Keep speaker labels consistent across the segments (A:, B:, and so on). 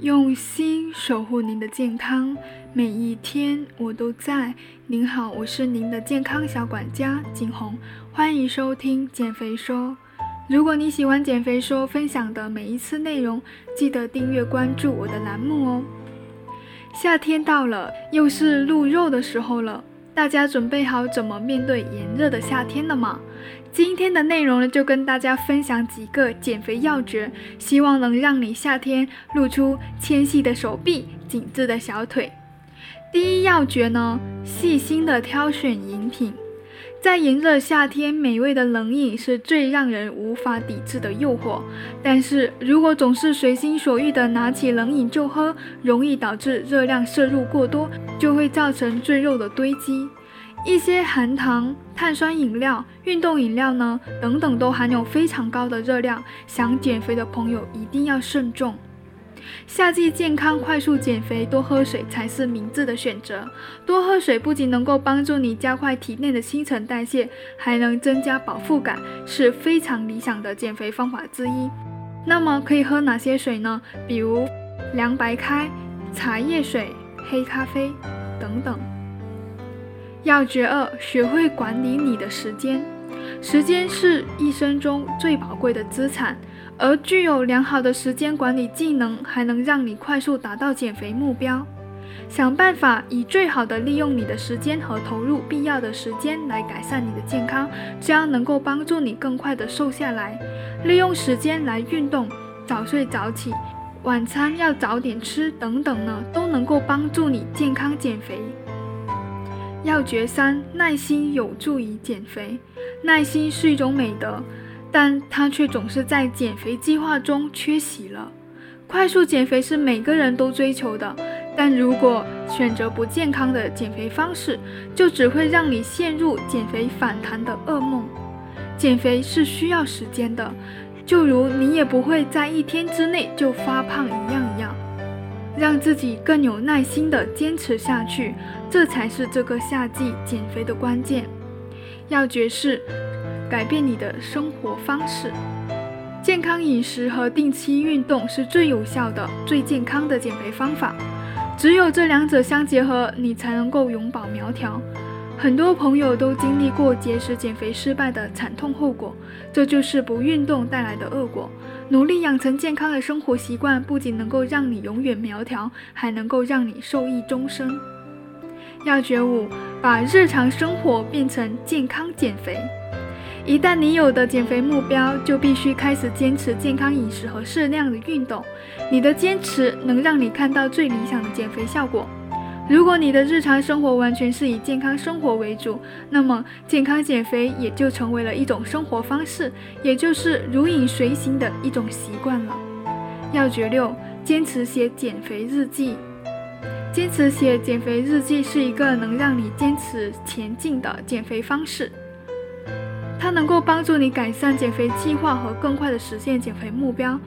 A: 用心守护您的健康，每一天我都在。您好，我是您的健康小管家景红，欢迎收听减肥说。如果你喜欢减肥说分享的每一次内容，记得订阅关注我的栏目哦。夏天到了，又是露肉的时候了，大家准备好怎么面对炎热的夏天了吗？今天的内容呢，就跟大家分享几个减肥要诀，希望能让你夏天露出纤细的手臂、紧致的小腿。第一要诀呢，细心的挑选饮品。在炎热夏天，美味的冷饮是最让人无法抵制的诱惑。但是如果总是随心所欲的拿起冷饮就喝，容易导致热量摄入过多，就会造成赘肉的堆积。一些含糖、碳酸饮料、运动饮料呢，等等都含有非常高的热量，想减肥的朋友一定要慎重。夏季健康快速减肥，多喝水才是明智的选择。多喝水不仅能够帮助你加快体内的新陈代谢，还能增加饱腹感，是非常理想的减肥方法之一。那么可以喝哪些水呢？比如凉白开、茶叶水、黑咖啡等等。要诀二：学会管理你的时间。时间是一生中最宝贵的资产，而具有良好的时间管理技能，还能让你快速达到减肥目标。想办法以最好的利用你的时间和投入必要的时间来改善你的健康，这样能够帮助你更快的瘦下来。利用时间来运动，早睡早起，晚餐要早点吃等等呢，都能够帮助你健康减肥。要诀三：耐心有助于减肥。耐心是一种美德，但它却总是在减肥计划中缺席了。快速减肥是每个人都追求的，但如果选择不健康的减肥方式，就只会让你陷入减肥反弹的噩梦。减肥是需要时间的，就如你也不会在一天之内就发胖一样一样。让自己更有耐心地坚持下去，这才是这个夏季减肥的关键。要诀是改变你的生活方式，健康饮食和定期运动是最有效的、最健康的减肥方法。只有这两者相结合，你才能够永葆苗条。很多朋友都经历过节食减肥失败的惨痛后果，这就是不运动带来的恶果。努力养成健康的生活习惯，不仅能够让你永远苗条，还能够让你受益终生。要觉悟，把日常生活变成健康减肥。一旦你有的减肥目标，就必须开始坚持健康饮食和适量的运动。你的坚持能让你看到最理想的减肥效果。如果你的日常生活完全是以健康生活为主，那么健康减肥也就成为了一种生活方式，也就是如影随形的一种习惯了。要诀六：坚持写减肥日记。坚持写减肥日记是一个能让你坚持前进的减肥方式，它能够帮助你改善减肥计划和更快的实现减肥目标。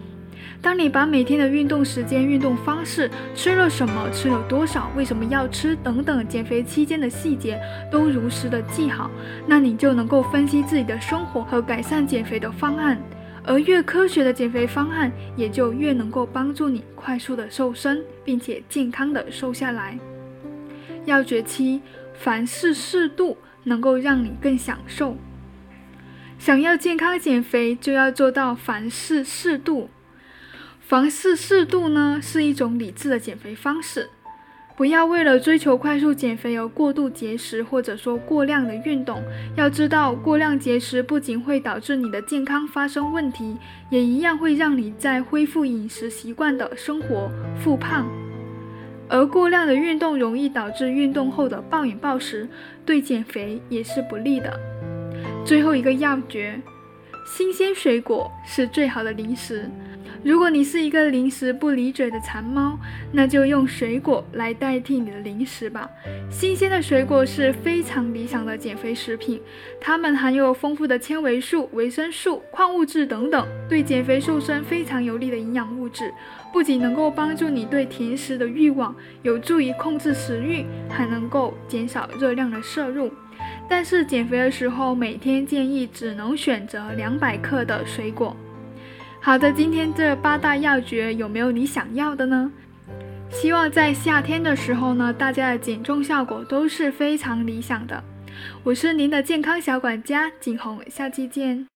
A: 当你把每天的运动时间、运动方式、吃了什么、吃了多少、为什么要吃等等减肥期间的细节都如实的记好，那你就能够分析自己的生活和改善减肥的方案。而越科学的减肥方案，也就越能够帮助你快速的瘦身，并且健康的瘦下来。要诀七：凡事适度，能够让你更享受。想要健康减肥，就要做到凡事适度。凡事适度呢，是一种理智的减肥方式。不要为了追求快速减肥而过度节食，或者说过量的运动。要知道，过量节食不仅会导致你的健康发生问题，也一样会让你在恢复饮食习惯的生活复胖。而过量的运动容易导致运动后的暴饮暴食，对减肥也是不利的。最后一个要诀：新鲜水果是最好的零食。如果你是一个零食不离嘴的馋猫，那就用水果来代替你的零食吧。新鲜的水果是非常理想的减肥食品，它们含有丰富的纤维素、维生素、矿物质等等，对减肥瘦身非常有利的营养物质。不仅能够帮助你对甜食的欲望，有助于控制食欲，还能够减少热量的摄入。但是减肥的时候，每天建议只能选择两百克的水果。好的，今天这八大要诀有没有你想要的呢？希望在夏天的时候呢，大家的减重效果都是非常理想的。我是您的健康小管家景红，下期见。